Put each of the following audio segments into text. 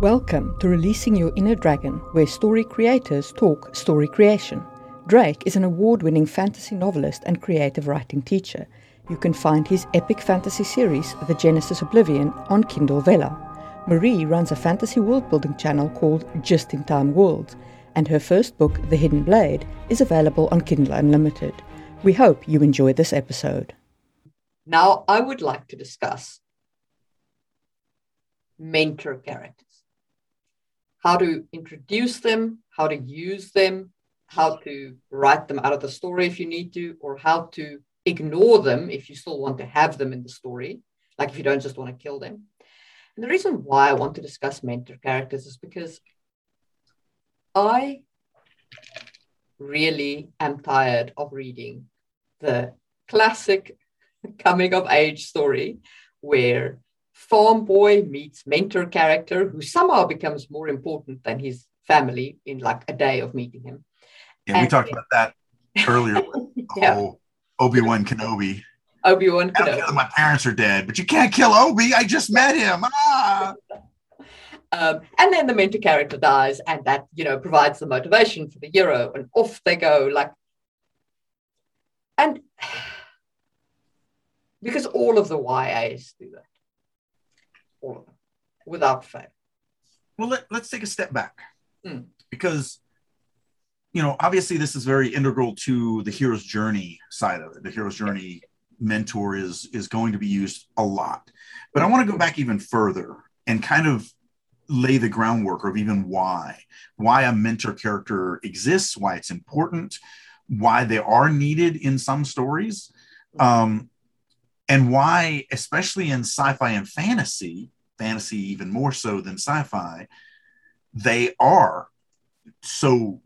Welcome to Releasing Your Inner Dragon, where story creators talk story creation. Drake is an award winning fantasy novelist and creative writing teacher. You can find his epic fantasy series, The Genesis Oblivion, on Kindle Vella. Marie runs a fantasy world building channel called Just in Time Worlds, and her first book, The Hidden Blade, is available on Kindle Unlimited. We hope you enjoy this episode. Now, I would like to discuss mentor characters how to introduce them, how to use them, how to write them out of the story if you need to, or how to ignore them if you still want to have them in the story, like if you don't just want to kill them. And the reason why I want to discuss mentor characters is because I really am tired of reading the classic coming of age story where farm boy meets mentor character who somehow becomes more important than his family in like a day of meeting him. Yeah, and we talked about that earlier. yeah. Oh, Obi Wan Kenobi. Obi Wan Kenobi. My parents are dead, but you can't kill Obi. I just met him. Ah. Um, and then the mentor character dies, and that you know provides the motivation for the hero, and off they go. Like, and because all of the YAs do that all of them without fail. Well, let, us take a step back mm. because, you know, obviously this is very integral to the hero's journey side of it. The hero's journey mentor is is going to be used a lot, but I want to go back even further and kind of lay the groundwork of even why why a mentor character exists, why it's important, why they are needed in some stories. Um, and why, especially in sci fi and fantasy, fantasy even more so than sci fi, they are so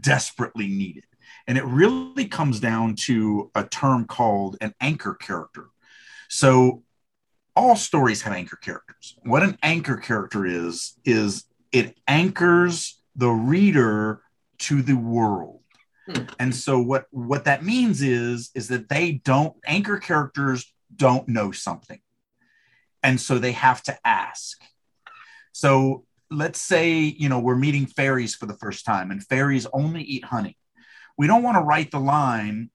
desperately needed. And it really comes down to a term called an anchor character. So all stories have anchor characters. What an anchor character is, is it anchors the reader to the world. Hmm. And so what what that means is is that they don't anchor characters don't know something. And so they have to ask. So let's say, you know, we're meeting fairies for the first time and fairies only eat honey. We don't want to write the line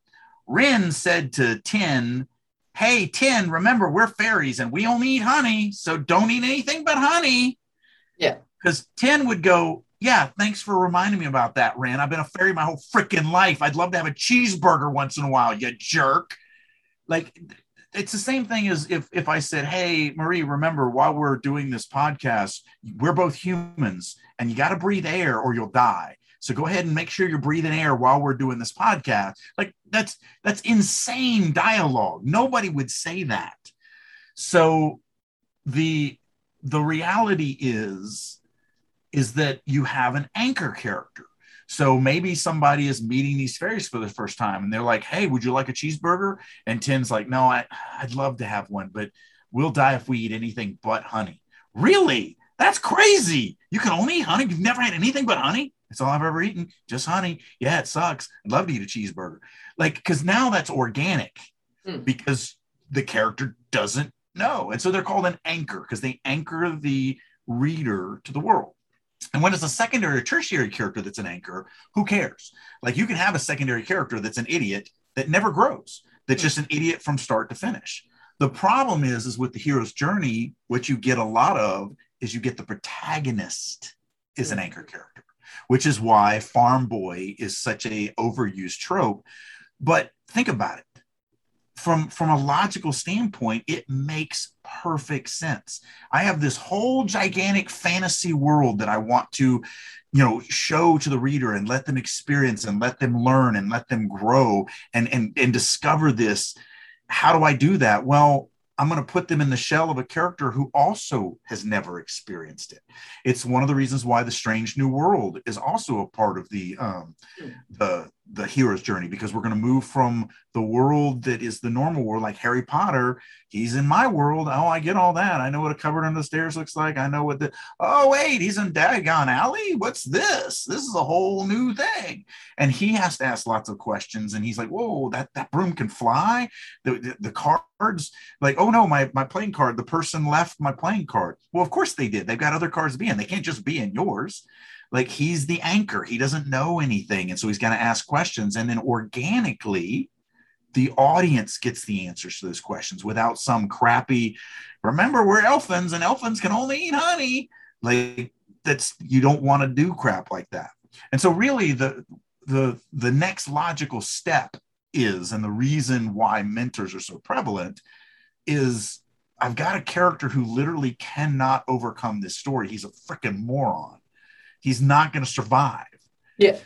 Rin said to Tin, Hey, Tin, remember, we're fairies and we only eat honey. So don't eat anything but honey. Yeah. Because Tin would go, yeah, thanks for reminding me about that, Ren. I've been a fairy my whole freaking life. I'd love to have a cheeseburger once in a while, you jerk. Like it's the same thing as if if I said, "Hey, Marie, remember while we're doing this podcast, we're both humans and you got to breathe air or you'll die. So go ahead and make sure you're breathing air while we're doing this podcast." Like that's that's insane dialogue. Nobody would say that. So the the reality is is that you have an anchor character. So maybe somebody is meeting these fairies for the first time and they're like, hey, would you like a cheeseburger? And Tin's like, no, I, I'd love to have one, but we'll die if we eat anything but honey. Really? That's crazy. You can only eat honey. You've never had anything but honey. That's all I've ever eaten. Just honey. Yeah, it sucks. I'd love to eat a cheeseburger. Like, because now that's organic hmm. because the character doesn't know. And so they're called an anchor because they anchor the reader to the world. And when it's a secondary or tertiary character that's an anchor, who cares? Like you can have a secondary character that's an idiot that never grows, that's just an idiot from start to finish. The problem is, is with the hero's journey, what you get a lot of is you get the protagonist is an anchor character, which is why farm boy is such a overused trope. But think about it from from a logical standpoint it makes perfect sense. I have this whole gigantic fantasy world that i want to you know show to the reader and let them experience and let them learn and let them grow and and and discover this. How do i do that? Well i'm going to put them in the shell of a character who also has never experienced it. It's one of the reasons why the strange new world is also a part of the um the the hero's journey because we're going to move from the world that is the normal world like harry potter. He's in my world. Oh i get all that. I know what a cupboard under the stairs looks like. I know what the oh wait he's in Diagon alley? What's this? This is a whole new thing. And he has to ask lots of questions and he's like whoa that that broom can fly? The, the, the cards like oh no my my playing card the person left my playing card. Well of course they did. They've got other cards to be in. They can't just be in yours like he's the anchor. He doesn't know anything and so he's going to ask questions and then organically the audience gets the answers to those questions without some crappy remember we're elfins and elfins can only eat honey. Like that's you don't want to do crap like that. And so really the the the next logical step is and the reason why mentors are so prevalent is I've got a character who literally cannot overcome this story. He's a freaking moron he's not going to survive. Yeah.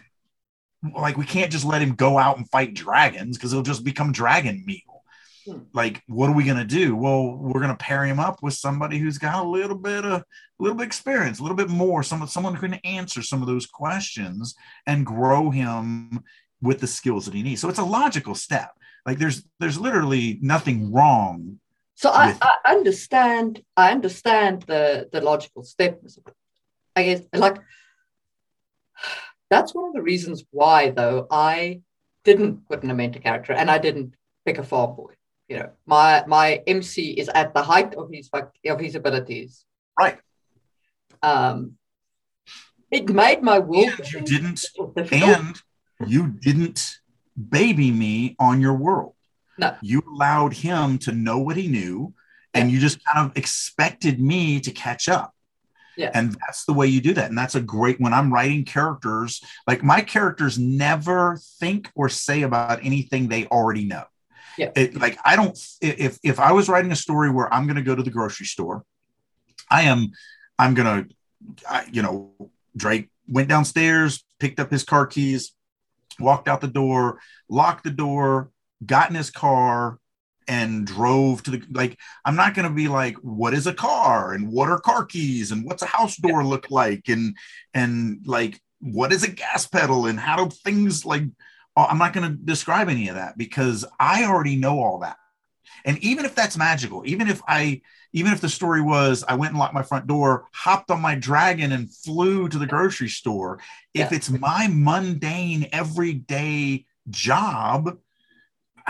Like we can't just let him go out and fight dragons because he'll just become dragon meal. Hmm. Like, what are we going to do? Well, we're going to pair him up with somebody who's got a little bit of a little bit experience, a little bit more, someone someone who can answer some of those questions and grow him with the skills that he needs. So it's a logical step. Like there's there's literally nothing wrong. So I, I understand I understand the the logical step. I guess like that's one of the reasons why, though, I didn't put in a mentor character and I didn't pick a farm boy. You know, my my MC is at the height of his of his abilities. Right. Um, it made my world. And you didn't, and you didn't baby me on your world. No. You allowed him to know what he knew, and you just kind of expected me to catch up. Yeah. And that's the way you do that. And that's a great when I'm writing characters, like my characters never think or say about anything they already know. Yeah. It, like I don't if if I was writing a story where I'm going to go to the grocery store, I am I'm going to you know Drake went downstairs, picked up his car keys, walked out the door, locked the door, got in his car, and drove to the like i'm not going to be like what is a car? and what are car keys? and what's a house door look like? and and like what is a gas pedal? and how do things like uh, i'm not going to describe any of that because i already know all that. And even if that's magical even if i even if the story was i went and locked my front door hopped on my dragon and flew to the grocery store if it's my mundane everyday job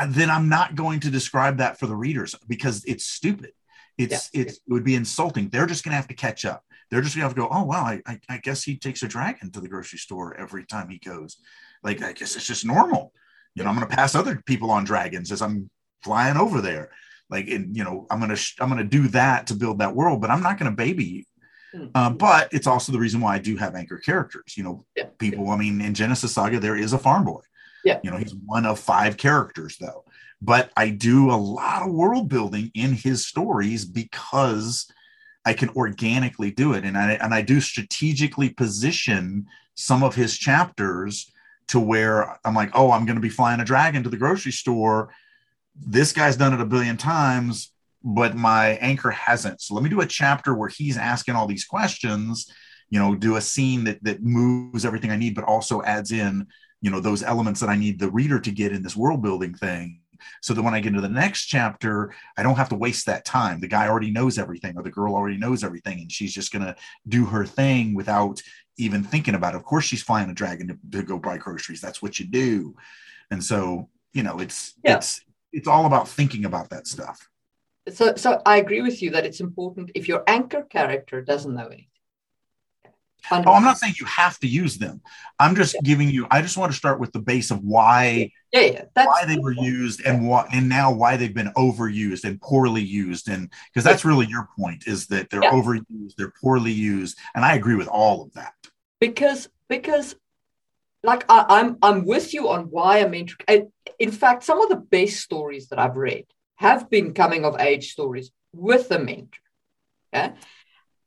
then I'm not going to describe that for the readers because it's stupid. It's yeah. it's it would be insulting. They're just gonna have to catch up. They're just gonna have to go, oh wow, I, I, I guess he takes a dragon to the grocery store every time he goes. Like I guess it's just normal. You know, I'm gonna pass other people on dragons as I'm flying over there. Like and you know, I'm gonna sh- I'm gonna do that to build that world, but I'm not gonna baby mm-hmm. uh, but it's also the reason why I do have anchor characters. You know, yeah. people. I mean, in Genesis Saga, there is a farm boy. Yeah. You know, he's one of five characters though. But I do a lot of world building in his stories because I can organically do it. And I and I do strategically position some of his chapters to where I'm like, oh, I'm going to be flying a dragon to the grocery store. This guy's done it a billion times, but my anchor hasn't. So let me do a chapter where he's asking all these questions, you know, do a scene that that moves everything I need, but also adds in you know those elements that i need the reader to get in this world building thing. So that when i get into the next chapter i don't have to waste that time. The guy already knows everything or the girl already knows everything and she's just going to do her thing without even thinking about it. Of course she's flying a dragon to, to go buy groceries. That's what you do. And so you know it's yeah. it's it's all about thinking about that stuff. So so i agree with you that it's important if your anchor character doesn't know anything Oh, I'm not saying you have to use them. I'm just yeah. giving you. I just want to start with the base of why, yeah, yeah, That's why they were used and what, and now why they've been overused and poorly used, and because that's really your point is that they're overused, they're poorly used, and I agree with all of that. Because because like I, I'm I'm with you on why a mentor. In fact, some of the best stories that I've read have been coming of age stories with a mentor. Yeah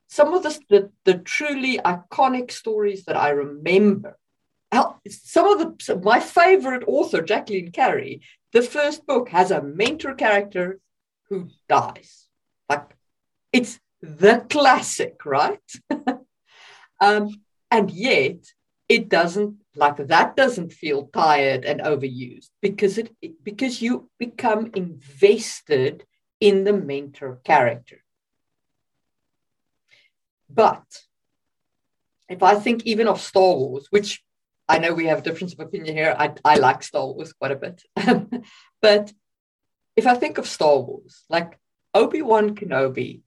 some of the, the, the truly iconic stories that I remember. Some of the my favorite author, Jacqueline Carey, the first book has a mentor character who dies. Like it's the classic, right? um, and yet it doesn't like that doesn't feel tired and overused because it because you become invested in the mentor character but if i think even of star wars which i know we have a difference of opinion here i, I like star wars quite a bit but if i think of star wars like obi-wan kenobi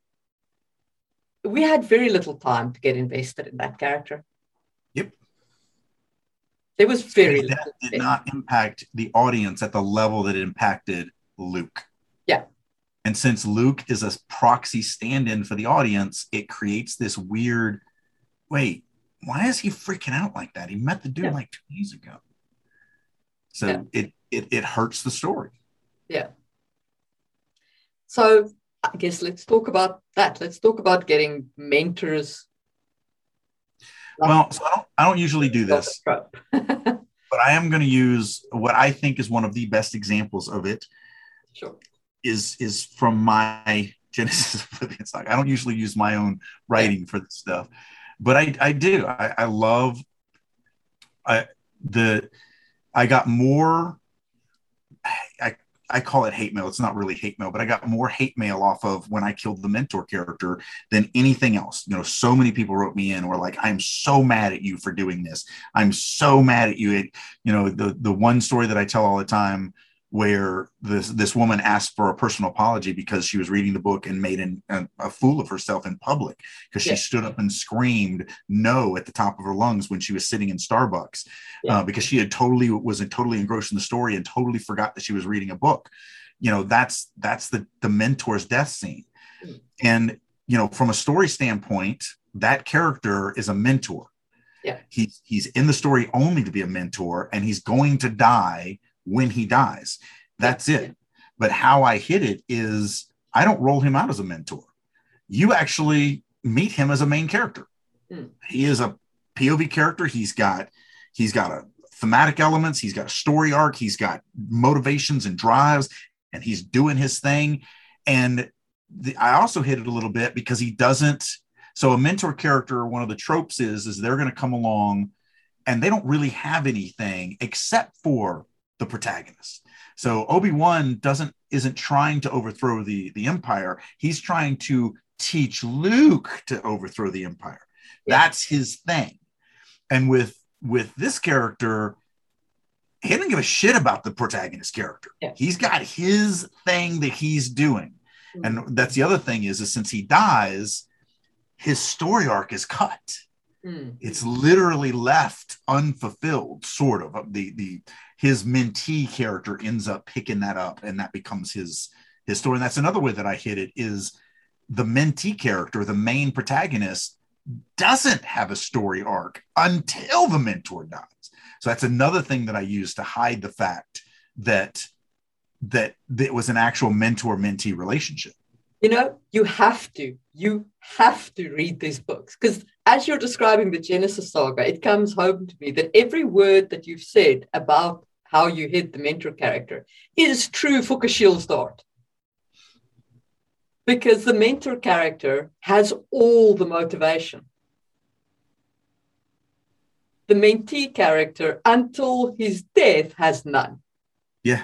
we had very little time to get invested in that character Yep. there was very that little did not impact the audience at the level that it impacted Luke. And since Luke is a proxy stand in for the audience, it creates this weird wait, why is he freaking out like that? He met the dude Yeah. like two days ago. So Yeah. it, it it hurts the story. Yeah. So I guess let's talk about that. Let's talk about getting mentors. Well, so I don't I don't usually do this, but I am going to use what I think is one of the best examples of it sure. Is is from my Genesis saga. I don't usually use my own writing for this stuff, but I I do. I, I love I the I got more I I call it hate mail. It's not really hate mail, but I got more hate mail off of when I killed the mentor character than anything else. You know, so many people wrote me in were like, I'm so mad at you for doing this. I'm so mad at you. It, you know, the the one story that I tell all the time where this this woman asked for a personal apology because she was reading the book and made an, a, a fool of herself in public because she stood up and screamed no at the top of her lungs when she was sitting in Starbucks Yeah. uh, because she had totally was totally engrossed in the story and totally forgot that she was reading a book. You know, that's that's the the mentor's death scene, Mm. and you know, from a story standpoint, that character is a mentor. Yeah. He's he's in the story only to be a mentor, and he's going to die when he dies. That's it. But how I hit it is I don't roll him out as a mentor. You actually meet him as a main character. Mm. He is a POV character. He's got he's got a thematic elements. He's got a story arc. He's got motivations and drives, and he's doing his thing. And the, I also hit it a little bit because he doesn't. So a mentor character, one of the tropes is is they're going to come along, and they don't really have anything except for the protagonist. So Obi Wan doesn't isn't trying to overthrow the the empire. He's trying to teach Luke to overthrow the empire. Yeah. That's his thing. And with with this character, he doesn't give a shit about the protagonist character. Yeah. He's got his thing that he's doing. Mm. And that's the other thing is, is since he dies, his story arc is cut Mm. it's literally left unfulfilled sort of. The the his mentee character ends up picking that up and that becomes his his story. And that's another way that i hit it is the mentee character the main protagonist doesn't have a story arc until the mentor dies. So that's another thing that i use to hide the fact that that it was an actual mentor mentee relationship. You know, you have to, you have to read these books because as you're describing the Genesis saga, it comes home to me that every word that you've said about how you hit the mentor character is true for Kushiel's Dart. Because the mentor character has all the motivation. The mentee character, until his death, has none. Yeah.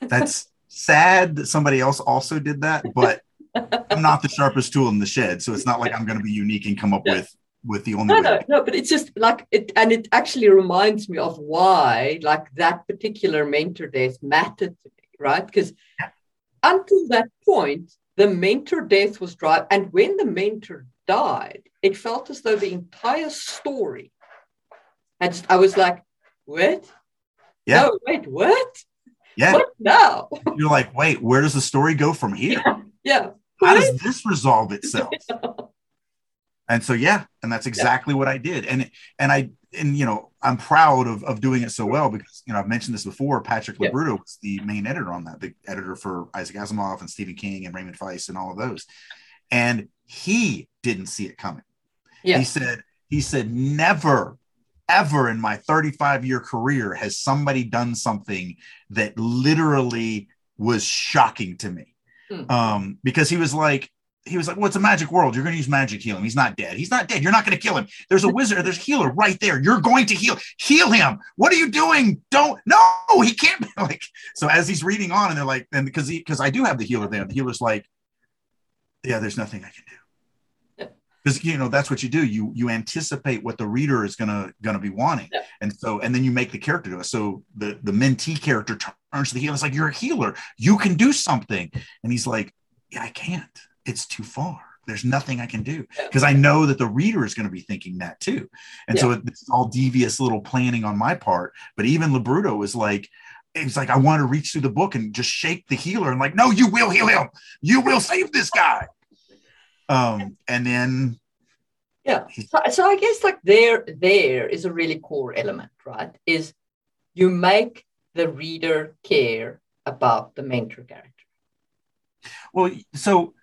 That's sad that somebody else also did that, but I'm not the sharpest tool in the shed. So it's not like I'm going to be unique and come up Yeah. with with the only No, way. no, no, but it's just like it, and it actually reminds me of why, like that particular mentor death mattered to me, right? Because until that point, the mentor death was drive, and when the mentor died, it felt as though the entire story had. Just, I was like, what? Yeah. No, wait, what? Yeah. What now? You're like, wait, where does the story go from here? yeah. How does this resolve itself? And so yeah, and that's exactly what I did. And and I and you know, I'm proud of, of doing it so well because you know I've mentioned this before. Patrick Yeah. LoBrutto was the main editor on that, the editor for Isaac Asimov and Stephen King and Raymond Feist and all of those. And he didn't see it coming. Yeah. He said, he said, never, ever in my 35 year career has somebody done something that literally was shocking to me. Hmm. Um, because he was like, he was like, "Well, it's a magic world. You're going to use magic heal him. He's not dead. He's not dead. You're not going to kill him. There's a wizard. There's a healer right there. You're going to heal. Heal him. What are you doing? Don't. No, he can't. Be like so. As he's reading on, and they're like, then because he because I do have the healer there. The healer's like, yeah, there's nothing I can do. Because you know that's what you do. You you anticipate what the reader is gonna gonna be wanting, Yeah. and so and then you make the character do it. So the the mentee character turns to the healer. It's like you're a healer. You can do something, and he's like, yeah, I can't. It's too far. There's nothing I can do because I know that the reader is going to be thinking that too. And so it's all devious little planning on my part. But even LoBrutto was like, it's like I want to reach through the book and just shake the healer and like, no, you will heal him. You will save this guy. Um, and then Yeah. So, so I guess like there, there is a really core element, right? Is you make the reader care about the mentor character. well, so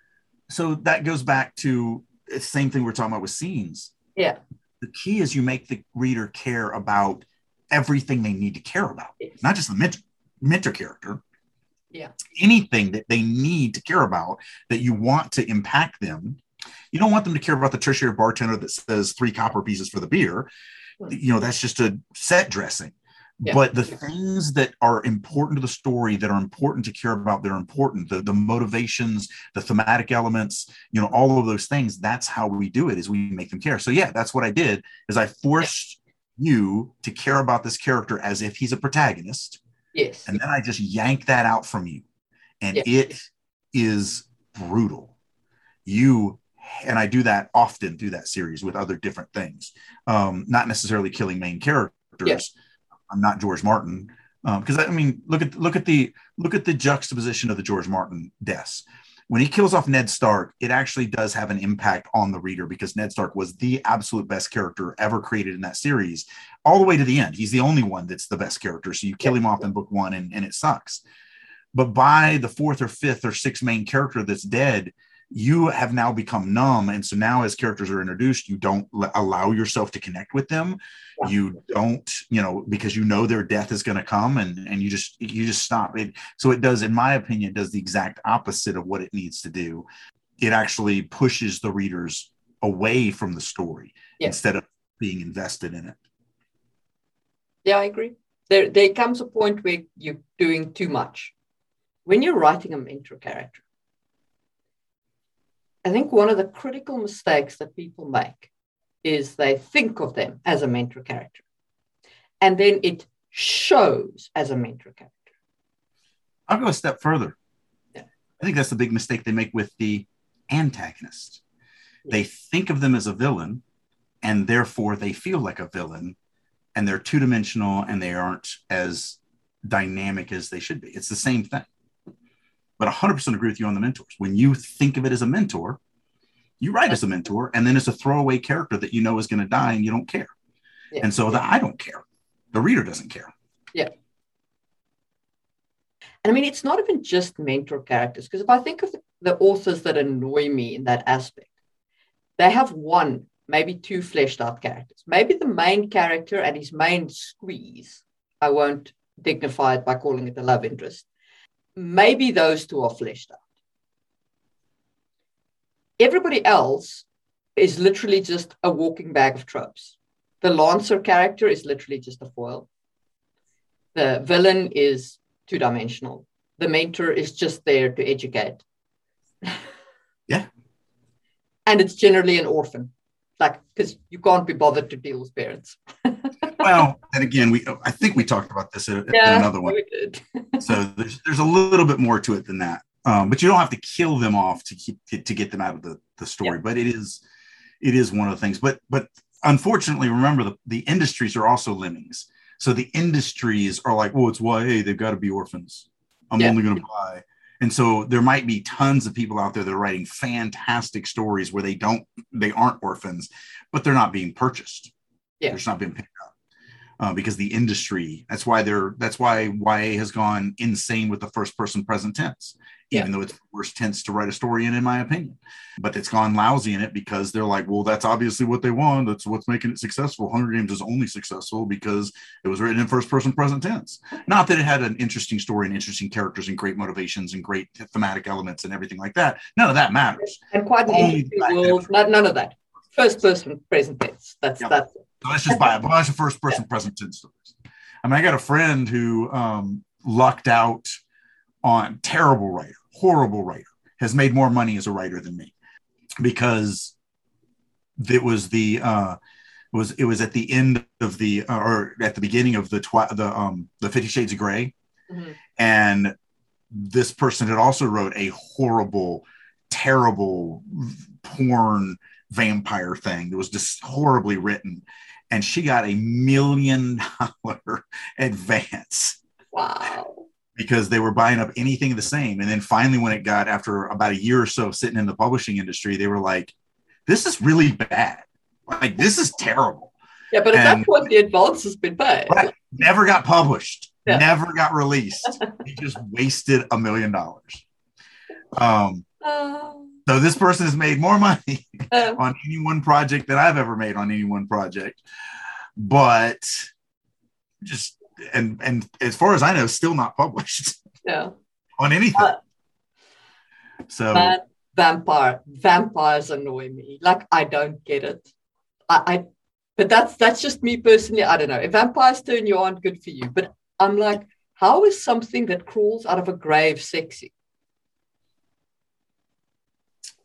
so that goes back to the same thing we're talking about with scenes. Yeah. The key is you make the reader care about everything they need to care about. Yes. not just the mentor, mentor character. Yeah. Anything that they need to care about that you want to impact them. You don't want them to care about the tertiary bartender that says three copper pieces for the beer. Hmm. You know, that's just a set dressing. Yeah. But the things that are important to the story, that are important to care about, they're important. The, the motivations, the thematic elements, you know, all of those things. That's how we do it. Is we make them care. So yeah, that's what I did. Is I forced you to care about this character as if he's a protagonist Yes. and then I just yank that out from you, and Yeah. it is brutal. You and I do that often through that series with other different things, um, not necessarily killing main characters. Yeah. I'm not George Martin because I mean, look at look at the look at the juxtaposition of the George Martin deaths. When he kills off Ned Stark, it actually does have an impact on the reader because Ned Stark was the absolute best character ever created in that series, all the way to the end. He's the only one that's the best character. So you kill him off in book one and, and it sucks. But by the fourth or fifth or sixth main character that's dead, you have now become numb. And so now, as characters are introduced, you don't allow yourself to connect with them. Yeah. You don't, you know, because you know their death is going to come, and and you just you just stop it. So it does, in my opinion, it does the exact opposite of what it needs to do. It actually pushes the readers away from the story Yeah. instead of being invested in it. Yeah, I agree. There, there comes a point where you're doing too much. When you're writing a mentor character, I think one of the critical mistakes that people make is they think of them as a mentor character, and then it shows as a mentor character. I'll go a step further. Yeah. I think that's the big mistake they make with the antagonist. They think of them as a villain, and therefore they feel like a villain, and they're two dimensional and they aren't as dynamic as they should be. It's the same thing. But 100% agree with you on the mentors. When you think of it as a mentor, you write as a mentor, and then it's a throwaway character that you know is going to die and you don't care. Yeah. And so that I don't care. The reader doesn't care. Yeah. And I mean, it's not even just mentor characters, because if I think of the, the authors that annoy me in that aspect, they have one, maybe two fleshed out characters. Maybe the main character and his main squeeze, I won't dignify it by calling it a love interest. Maybe those two are fleshed out. Everybody else is literally just a walking bag of tropes. The Lancer character is literally just a foil. The villain is two dimensional. The mentor is just there to educate. Yeah. And it's generally an orphan, like because you can't be bothered to deal with parents. Well, and again, we I think we talked about this in, in another one. we did. so there's there's a little bit more to it than that. Um, but you don't have to kill them off to keep to, to get them out of the, the story. But it is it is one of the things. But but unfortunately, remember the, the industries are also lemmings. So the industries are like, well, it's YA, they've got to be orphans. I'm Yeah. only going to buy. And so there might be tons of people out there that are writing fantastic stories where they don't they aren't orphans, but they're not being purchased. Yeah. They're not being picked uh, because the industry that's why they're that's why YA has gone insane with the first person present tense. even though it's the worst tense to write a story in, in my opinion. But it's gone lousy in it because they're like, well, that's obviously what they want. That's what's making it successful. Hunger Games is only successful because it was written in first person present tense. Not that it had an interesting story and interesting characters and great motivations and great thematic elements and everything like that. None of that matters. And quite an Only interesting that. Not, none of that. First person present tense. That's Yep. that's So let's just by a bunch of first person present tense stories. I mean, I got a friend who um, lucked out on terrible writer, horrible writer, has made more money as a writer than me because it was the uh, it was it was at the end of the uh, or at the beginning of the twi- the um the Fifty Shades of Grey, Mhm. and this person had also wrote a horrible, terrible porn vampire thing that was just horribly written, and she got a million dollar advance wow. because they were buying up anything the same. And then finally, when it got after about a year or so sitting in the publishing industry, they were like, "This is really bad. Like this is terrible." Yeah, but at And- that point the advance has been paid. Right. Never got published. Yeah. Never got released. he just wasted a million dollars. Um, Oh. So this person has made more money Um, on any one project that I've ever made on any one project, but just and and as far as I know, still not published yeah. on anything. Uh, so Man, vampire vampires annoy me. Like I don't get it. I, I but that's that's just me personally. I don't know. If vampires turn you on, good for you. But I'm like, how is something that crawls out of a grave sexy?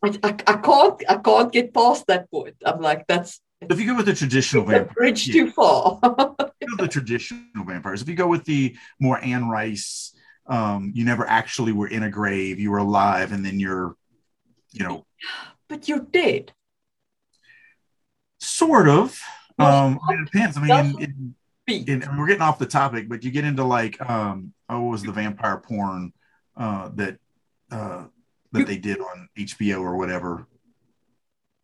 I, I, I can't I can't get past that point. I'm like, that's if you go with the traditional a vampire, bridge yeah. too far. you know, the traditional vampires. If you go with the more Anne Rice, um, you never actually were in a grave, you were alive, and then you're, you know, but you're dead. sort of. Um, it depends. I mean, in, in, and we're getting off the topic, but you get into like, um, oh, was the vampire porn uh, that uh, that they did on HBO or whatever?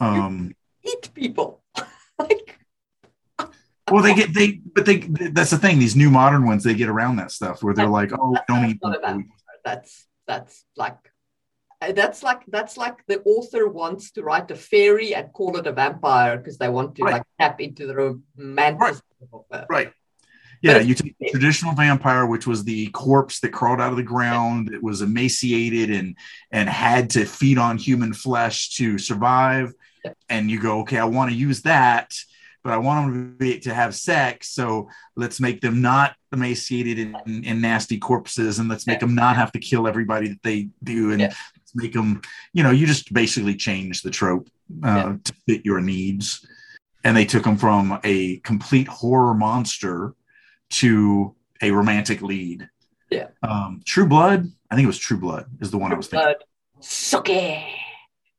Um, Eat people. like well, they get they, but they that's the thing. These new modern ones, they get around that stuff where they're like, oh, don't eat. people. That's that's like uh, that's like that's like the author wants to write a fairy and call it a vampire because they want to Right. like tap into the romanticism of it. Right. Yeah, you take the traditional vampire, which was the corpse that crawled out of the ground, that was emaciated and and had to feed on human flesh to survive. And you go, okay, I want to use that, but I want them to be to have sex. So let's make them not emaciated and, and nasty corpses, and let's make them not have to kill everybody that they do, and Yeah. let's make them, you know, you just basically change the trope uh, Yeah. to fit your needs. And they took them from a complete horror monster to a romantic lead. Yeah. Um, True Blood, I think it was True Blood, is the one I was thinking. Sookie,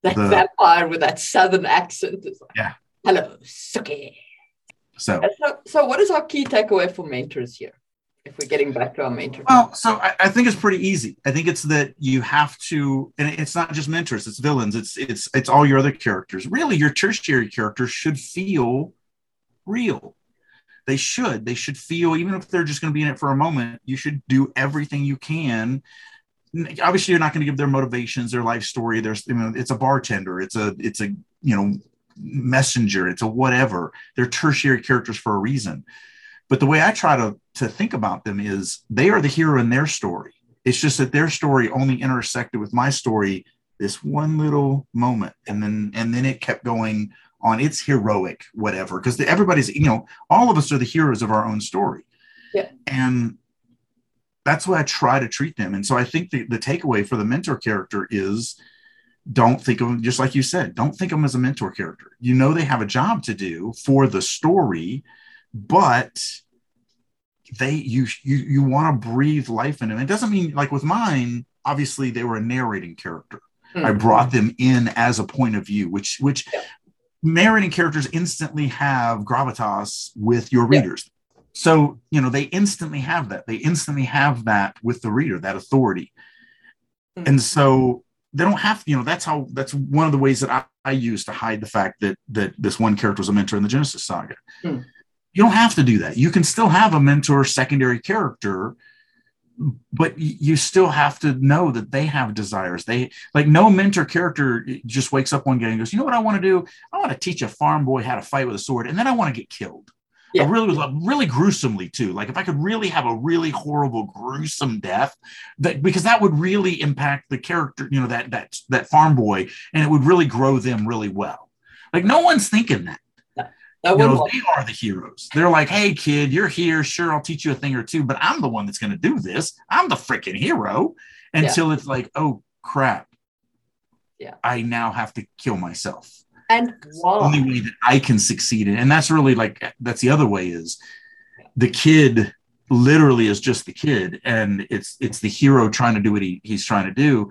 that The- vampire with that southern accent is like, Yeah. hello, Sookie. So, So, so what is our key takeaway for mentors here? If we're getting back to our mentor, well, so I, I think it's pretty easy. I think it's that you have to, and it's not just mentors, it's villains, it's it's it's all your other characters. Really, your tertiary characters should feel real. They should. They should feel, even if they're just going to be in it for a moment, you should do everything you can. Obviously, you're not going to give their motivations, their life story. There's, you know, it's a bartender, it's a, it's a, you know, messenger, it's a whatever. They're tertiary characters for a reason. But the way I try to to think about them is they are the hero in their story. It's just that their story only intersected with my story this one little moment, and then and then it kept going on its heroic whatever because everybody's you know all of us are the heroes of our own story Yeah. and that's why i try to treat them and so i think the, the takeaway for the mentor character is don't think of them just like you said don't think of them as a mentor character you know they have a job to do for the story but they you you you want to breathe life in them it doesn't mean like with mine obviously they were a narrating character I Mhm. brought them in as a point of view, which which Yeah. Narrating characters instantly have gravitas with your Yeah. readers. So you know they instantly have that. They instantly have that with the reader, that authority, Mhm. and so they don't have. You know that's how that's one of the ways that I, I use to hide the fact that that this one character was a mentor in the Genesis saga. Hmm. You don't have to do that. You can still have a mentor secondary character but you still have to know that they have desires. They like no mentor character just wakes up one day and goes, you know what I want to do? I want to teach a farm boy how to fight with a sword, and then I want to get killed. Yeah. I really really gruesomely too. Like if I could really have a really horrible, gruesome death, that because that would really impact the character, you know, that that that farm boy, and it would really grow them really well. Like no one's thinking that. You know, they are the heroes. They're like, hey, kid, you're here. Sure, I'll teach you a thing or two, but I'm the one that's going to do this. I'm the freaking hero until yeah. it's like, oh, crap. Yeah. I now have to kill myself. And only way that I can succeed in. And that's really like, that's the other way is the kid literally is just the kid and it's it's the hero trying to do what he, he's trying to do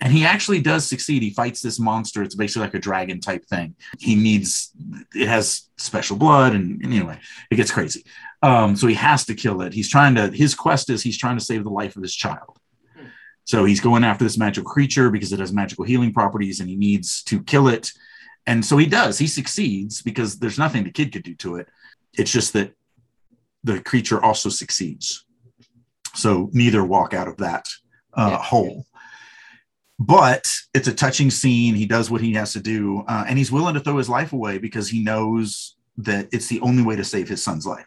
and he actually does succeed. He fights this monster. It's basically like a dragon type thing. He needs it has special blood, and, and anyway, it gets crazy. Um, so he has to kill it. He's trying to. His quest is he's trying to save the life of his child. So he's going after this magical creature because it has magical healing properties, and he needs to kill it. And so he does. He succeeds because there's nothing the kid could do to it. It's just that the creature also succeeds. So neither walk out of that uh, yeah. hole but it's a touching scene. He does what he has to do, uh, and he's willing to throw his life away because he knows that it's the only way to save his son's life.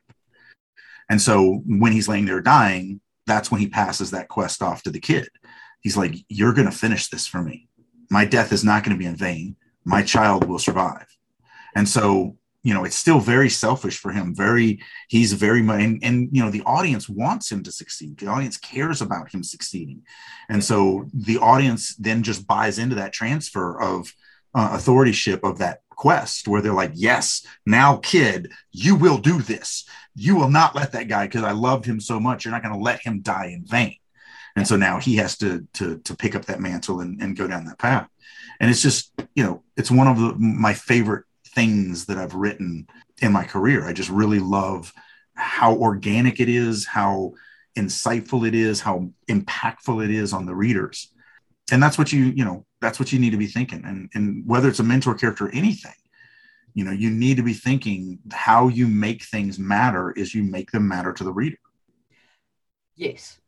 And so when he's laying there dying, that's when he passes that quest off to the kid. He's like, You're going to finish this for me. My death is not going to be in vain. My child will survive. And so you know, it's still very selfish for him. Very, he's very much, and, and, you know, the audience wants him to succeed. The audience cares about him succeeding, and so the audience then just buys into that transfer of uh, authorship of that quest, where they're like, "Yes, now, kid, you will do this. You will not let that guy because I loved him so much. You're not going to let him die in vain." And so now he has to to to pick up that mantle and, and go down that path. And it's just, you know, it's one of the, my favorite things that I've written in my career. I just really love how organic it is, how insightful it is, how impactful it is on the readers. And that's what you, you know, that's what you need to be thinking. And, and whether it's a mentor character or anything, you know, you need to be thinking how you make things matter is you make them matter to the reader. Yes.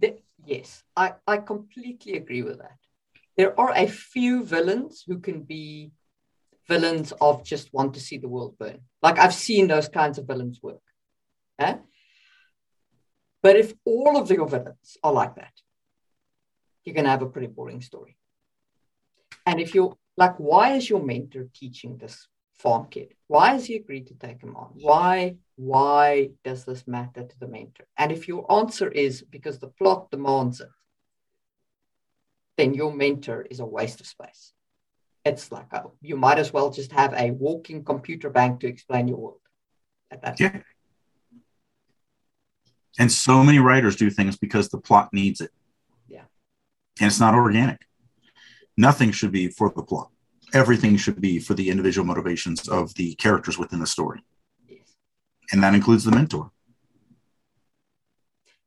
The, yes. I, I completely agree with that. There are a few villains who can be villains of just want to see the world burn. Like I've seen those kinds of villains work. Eh? But if all of your villains are like that, you're going to have a pretty boring story. And if you're like, why is your mentor teaching this farm kid? Why has he agreed to take him on? Why, why does this matter to the mentor? And if your answer is because the plot demands it, then your mentor is a waste of space it's like a, you might as well just have a walking computer bank to explain your world at that yeah. And so many writers do things because the plot needs it. Yeah. And it's not organic. Nothing should be for the plot. Everything should be for the individual motivations of the characters within the story. Yes. And that includes the mentor.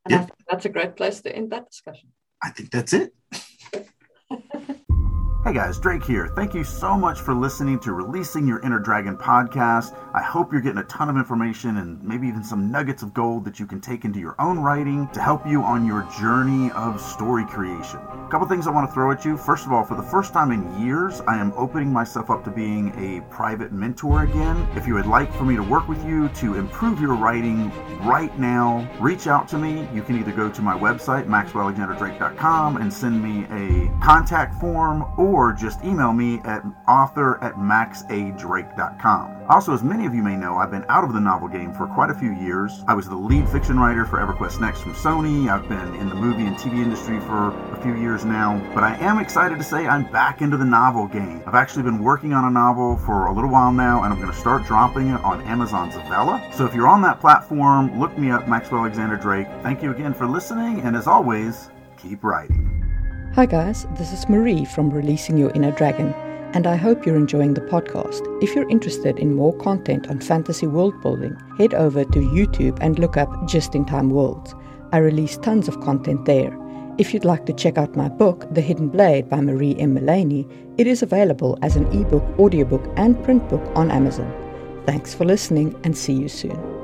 And yeah. I think that's a great place to end that discussion. I think that's it. Hey guys, Drake here. Thank you so much for listening to Releasing Your Inner Dragon podcast. I hope you're getting a ton of information and maybe even some nuggets of gold that you can take into your own writing to help you on your journey of story creation. A couple things I want to throw at you. First of all, for the first time in years, I am opening myself up to being a private mentor again. If you would like for me to work with you to improve your writing right now, reach out to me. You can either go to my website, maxwellalexanderdrake.com, and send me a contact form or or just email me at author at maxadrake.com. Also, as many of you may know, I've been out of the novel game for quite a few years. I was the lead fiction writer for EverQuest Next from Sony. I've been in the movie and TV industry for a few years now, but I am excited to say I'm back into the novel game. I've actually been working on a novel for a little while now, and I'm going to start dropping it on Amazon's Zavella. So if you're on that platform, look me up, Maxwell Alexander Drake. Thank you again for listening, and as always, keep writing. Hi, guys, this is Marie from Releasing Your Inner Dragon, and I hope you're enjoying the podcast. If you're interested in more content on fantasy world building, head over to YouTube and look up Just in Time Worlds. I release tons of content there. If you'd like to check out my book, The Hidden Blade by Marie M. Mullaney, it is available as an ebook, audiobook, and print book on Amazon. Thanks for listening and see you soon.